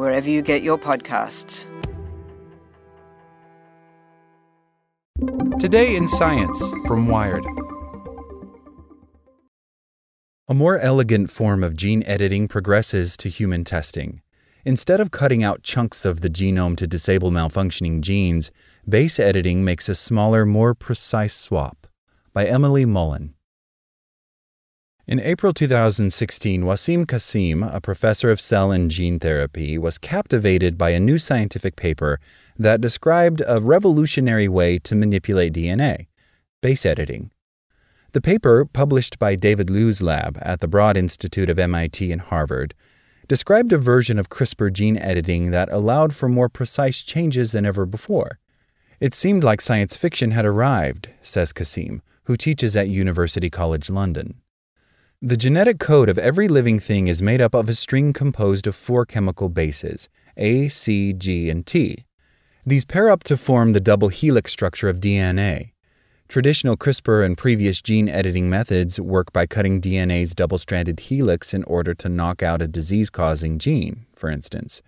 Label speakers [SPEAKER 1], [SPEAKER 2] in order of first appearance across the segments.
[SPEAKER 1] wherever you get your podcasts.
[SPEAKER 2] Today in Science from Wired. A more elegant form of gene editing progresses to human testing. Instead of cutting out chunks of the genome to disable malfunctioning genes, base editing makes a smaller, more precise swap. By Emily Mullin. In April 2016, Waseem Qasim, a professor of cell and gene therapy, was captivated by a new scientific paper that described a revolutionary way to manipulate DNA base editing. The paper, published by David Liu's lab at the Broad Institute of MIT and Harvard, described a version of CRISPR gene editing that allowed for more precise changes than ever before. It seemed like science fiction had arrived, says Qasim, who teaches at University College London. The genetic code of every living thing is made up of a string composed of four chemical bases A, C, G, and T. These pair up to form the double helix structure of DNA. Traditional CRISPR and previous gene editing methods work by cutting DNA's double stranded helix in order to knock out a disease causing gene, for instance.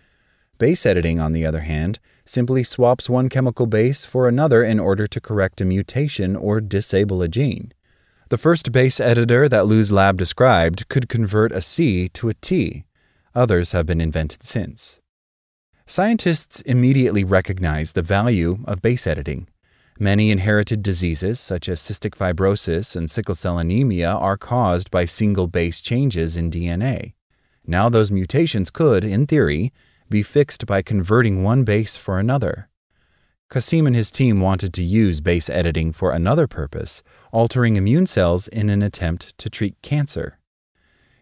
[SPEAKER 2] Base editing, on the other hand, simply swaps one chemical base for another in order to correct a mutation or disable a gene. The first base editor that Liu's lab described could convert a C to a T. Others have been invented since. Scientists immediately recognized the value of base editing. Many inherited diseases, such as cystic fibrosis and sickle cell anemia, are caused by single base changes in DNA. Now, those mutations could, in theory, be fixed by converting one base for another. Qasim and his team wanted to use base editing for another purpose, altering immune cells in an attempt to treat cancer.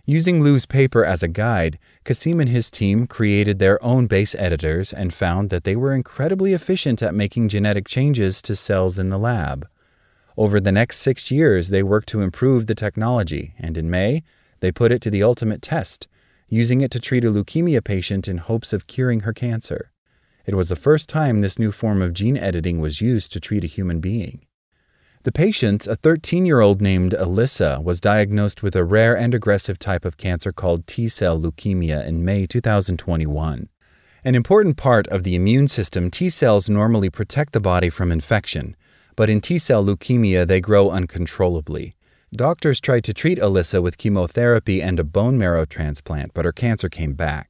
[SPEAKER 2] Using Liu's paper as a guide, Qasim and his team created their own base editors and found that they were incredibly efficient at making genetic changes to cells in the lab. Over the next six years, they worked to improve the technology, and in May, they put it to the ultimate test, using it to treat a leukemia patient in hopes of curing her cancer. It was the first time this new form of gene editing was used to treat a human being. The patient, a 13 year old named Alyssa, was diagnosed with a rare and aggressive type of cancer called T cell leukemia in May 2021. An important part of the immune system, T cells normally protect the body from infection, but in T cell leukemia, they grow uncontrollably. Doctors tried to treat Alyssa with chemotherapy and a bone marrow transplant, but her cancer came back.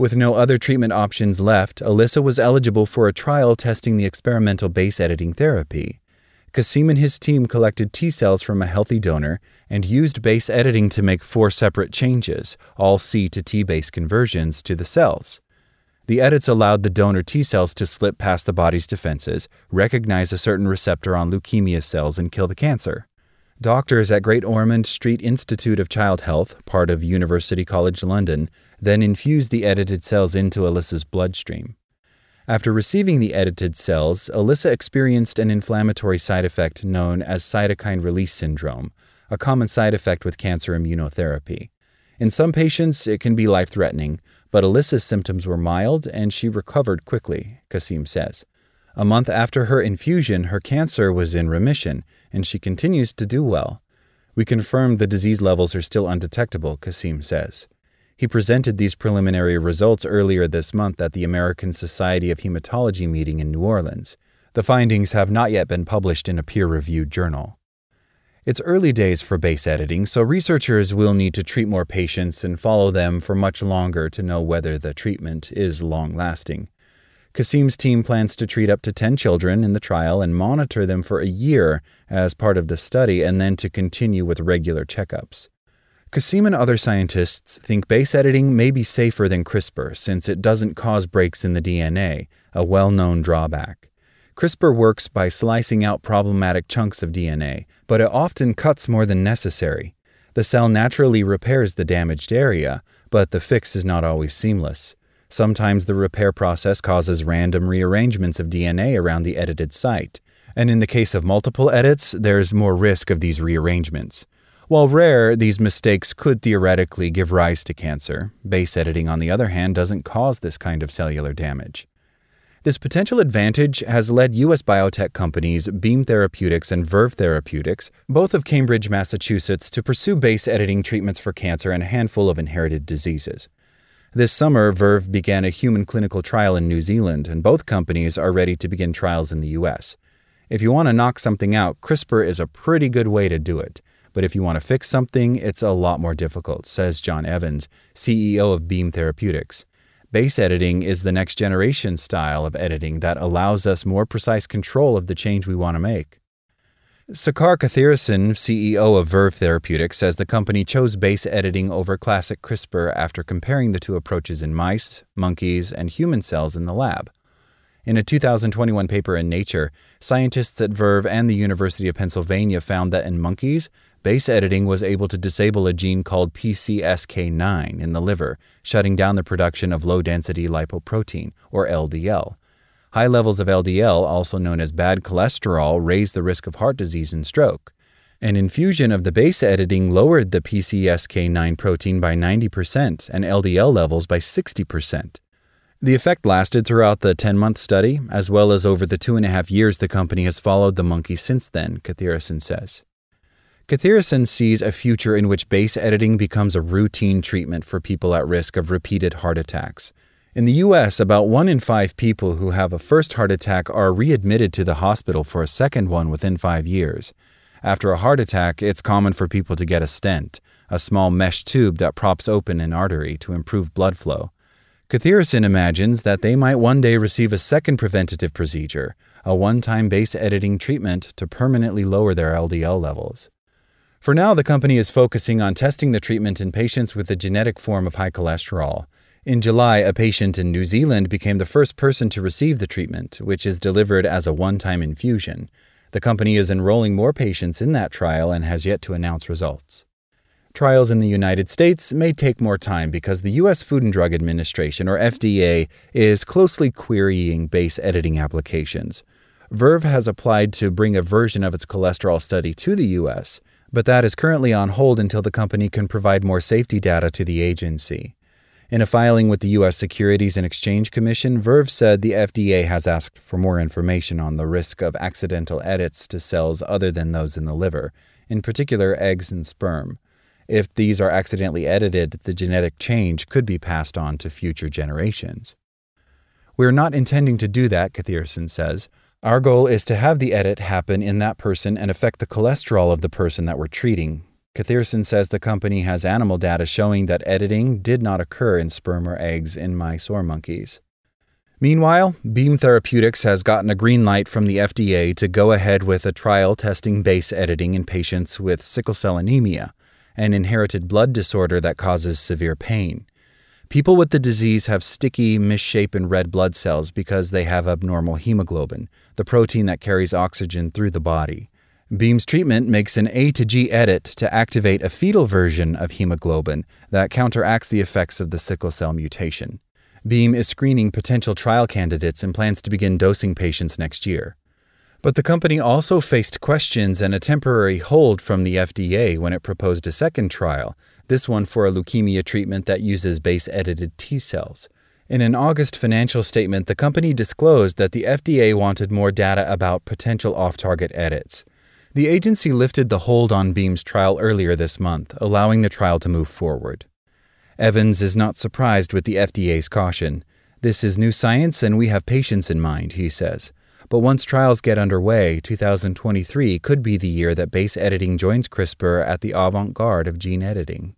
[SPEAKER 2] With no other treatment options left, Alyssa was eligible for a trial testing the experimental base editing therapy. Qasim and his team collected T cells from a healthy donor and used base editing to make four separate changes, all C to T base conversions, to the cells. The edits allowed the donor T cells to slip past the body's defenses, recognize a certain receptor on leukemia cells, and kill the cancer. Doctors at Great Ormond Street Institute of Child Health, part of University College London, then infused the edited cells into Alyssa's bloodstream. After receiving the edited cells, Alyssa experienced an inflammatory side effect known as cytokine release syndrome, a common side effect with cancer immunotherapy. In some patients, it can be life threatening, but Alyssa's symptoms were mild and she recovered quickly, Qasim says. A month after her infusion, her cancer was in remission, and she continues to do well. We confirmed the disease levels are still undetectable, Qasim says. He presented these preliminary results earlier this month at the American Society of Hematology meeting in New Orleans. The findings have not yet been published in a peer reviewed journal. It's early days for base editing, so researchers will need to treat more patients and follow them for much longer to know whether the treatment is long lasting. Qasim's team plans to treat up to 10 children in the trial and monitor them for a year as part of the study and then to continue with regular checkups. Qasim and other scientists think base editing may be safer than CRISPR since it doesn't cause breaks in the DNA, a well known drawback. CRISPR works by slicing out problematic chunks of DNA, but it often cuts more than necessary. The cell naturally repairs the damaged area, but the fix is not always seamless. Sometimes the repair process causes random rearrangements of DNA around the edited site, and in the case of multiple edits, there's more risk of these rearrangements. While rare, these mistakes could theoretically give rise to cancer. Base editing, on the other hand, doesn't cause this kind of cellular damage. This potential advantage has led U.S. biotech companies Beam Therapeutics and Verve Therapeutics, both of Cambridge, Massachusetts, to pursue base editing treatments for cancer and a handful of inherited diseases. This summer, Verve began a human clinical trial in New Zealand, and both companies are ready to begin trials in the US. If you want to knock something out, CRISPR is a pretty good way to do it. But if you want to fix something, it's a lot more difficult, says John Evans, CEO of Beam Therapeutics. Base editing is the next generation style of editing that allows us more precise control of the change we want to make. Sekar Kathiresan, CEO of Verve Therapeutics, says the company chose base editing over classic CRISPR after comparing the two approaches in mice, monkeys, and human cells in the lab. In a 2021 paper in Nature, scientists at Verve and the University of Pennsylvania found that in monkeys, base editing was able to disable a gene called PCSK9 in the liver, shutting down the production of low density lipoprotein, or LDL. High levels of LDL, also known as bad cholesterol, raise the risk of heart disease and stroke. An infusion of the base editing lowered the PCSK9 protein by 90% and LDL levels by 60%. The effect lasted throughout the 10 month study, as well as over the two and a half years the company has followed the monkey since then, Kathiresan says. Kathiresan sees a future in which base editing becomes a routine treatment for people at risk of repeated heart attacks. In the US, about one in five people who have a first heart attack are readmitted to the hospital for a second one within five years. After a heart attack, it's common for people to get a stent, a small mesh tube that props open an artery to improve blood flow. Kathiresan imagines that they might one day receive a second preventative procedure, a one time base editing treatment to permanently lower their LDL levels. For now, the company is focusing on testing the treatment in patients with a genetic form of high cholesterol. In July, a patient in New Zealand became the first person to receive the treatment, which is delivered as a one time infusion. The company is enrolling more patients in that trial and has yet to announce results. Trials in the United States may take more time because the U.S. Food and Drug Administration, or FDA, is closely querying base editing applications. Verve has applied to bring a version of its cholesterol study to the U.S., but that is currently on hold until the company can provide more safety data to the agency. In a filing with the U.S. Securities and Exchange Commission, Verve said the FDA has asked for more information on the risk of accidental edits to cells other than those in the liver, in particular eggs and sperm. If these are accidentally edited, the genetic change could be passed on to future generations. We're not intending to do that, Kathiresan says. Our goal is to have the edit happen in that person and affect the cholesterol of the person that we're treating, Kathiresan says the company has animal data showing that editing did not occur in sperm or eggs in mice or monkeys. Meanwhile, Beam Therapeutics has gotten a green light from the FDA to go ahead with a trial testing base editing in patients with sickle cell anemia, an inherited blood disorder that causes severe pain. People with the disease have sticky, misshapen red blood cells because they have abnormal hemoglobin, the protein that carries oxygen through the body. Beam's treatment makes an A to G edit to activate a fetal version of hemoglobin that counteracts the effects of the sickle cell mutation. Beam is screening potential trial candidates and plans to begin dosing patients next year. But the company also faced questions and a temporary hold from the FDA when it proposed a second trial, this one for a leukemia treatment that uses base edited T cells. In an August financial statement, the company disclosed that the FDA wanted more data about potential off target edits. The agency lifted the hold on Beam's trial earlier this month, allowing the trial to move forward. Evans is not surprised with the FDA's caution. This is new science and we have patients in mind, he says. But once trials get underway, 2023 could be the year that base editing joins CRISPR at the avant garde of gene editing.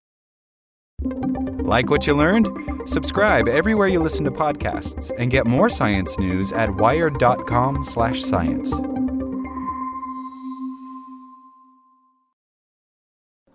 [SPEAKER 2] Like what you learned? Subscribe everywhere you listen to podcasts and get more science news at wired.com/science.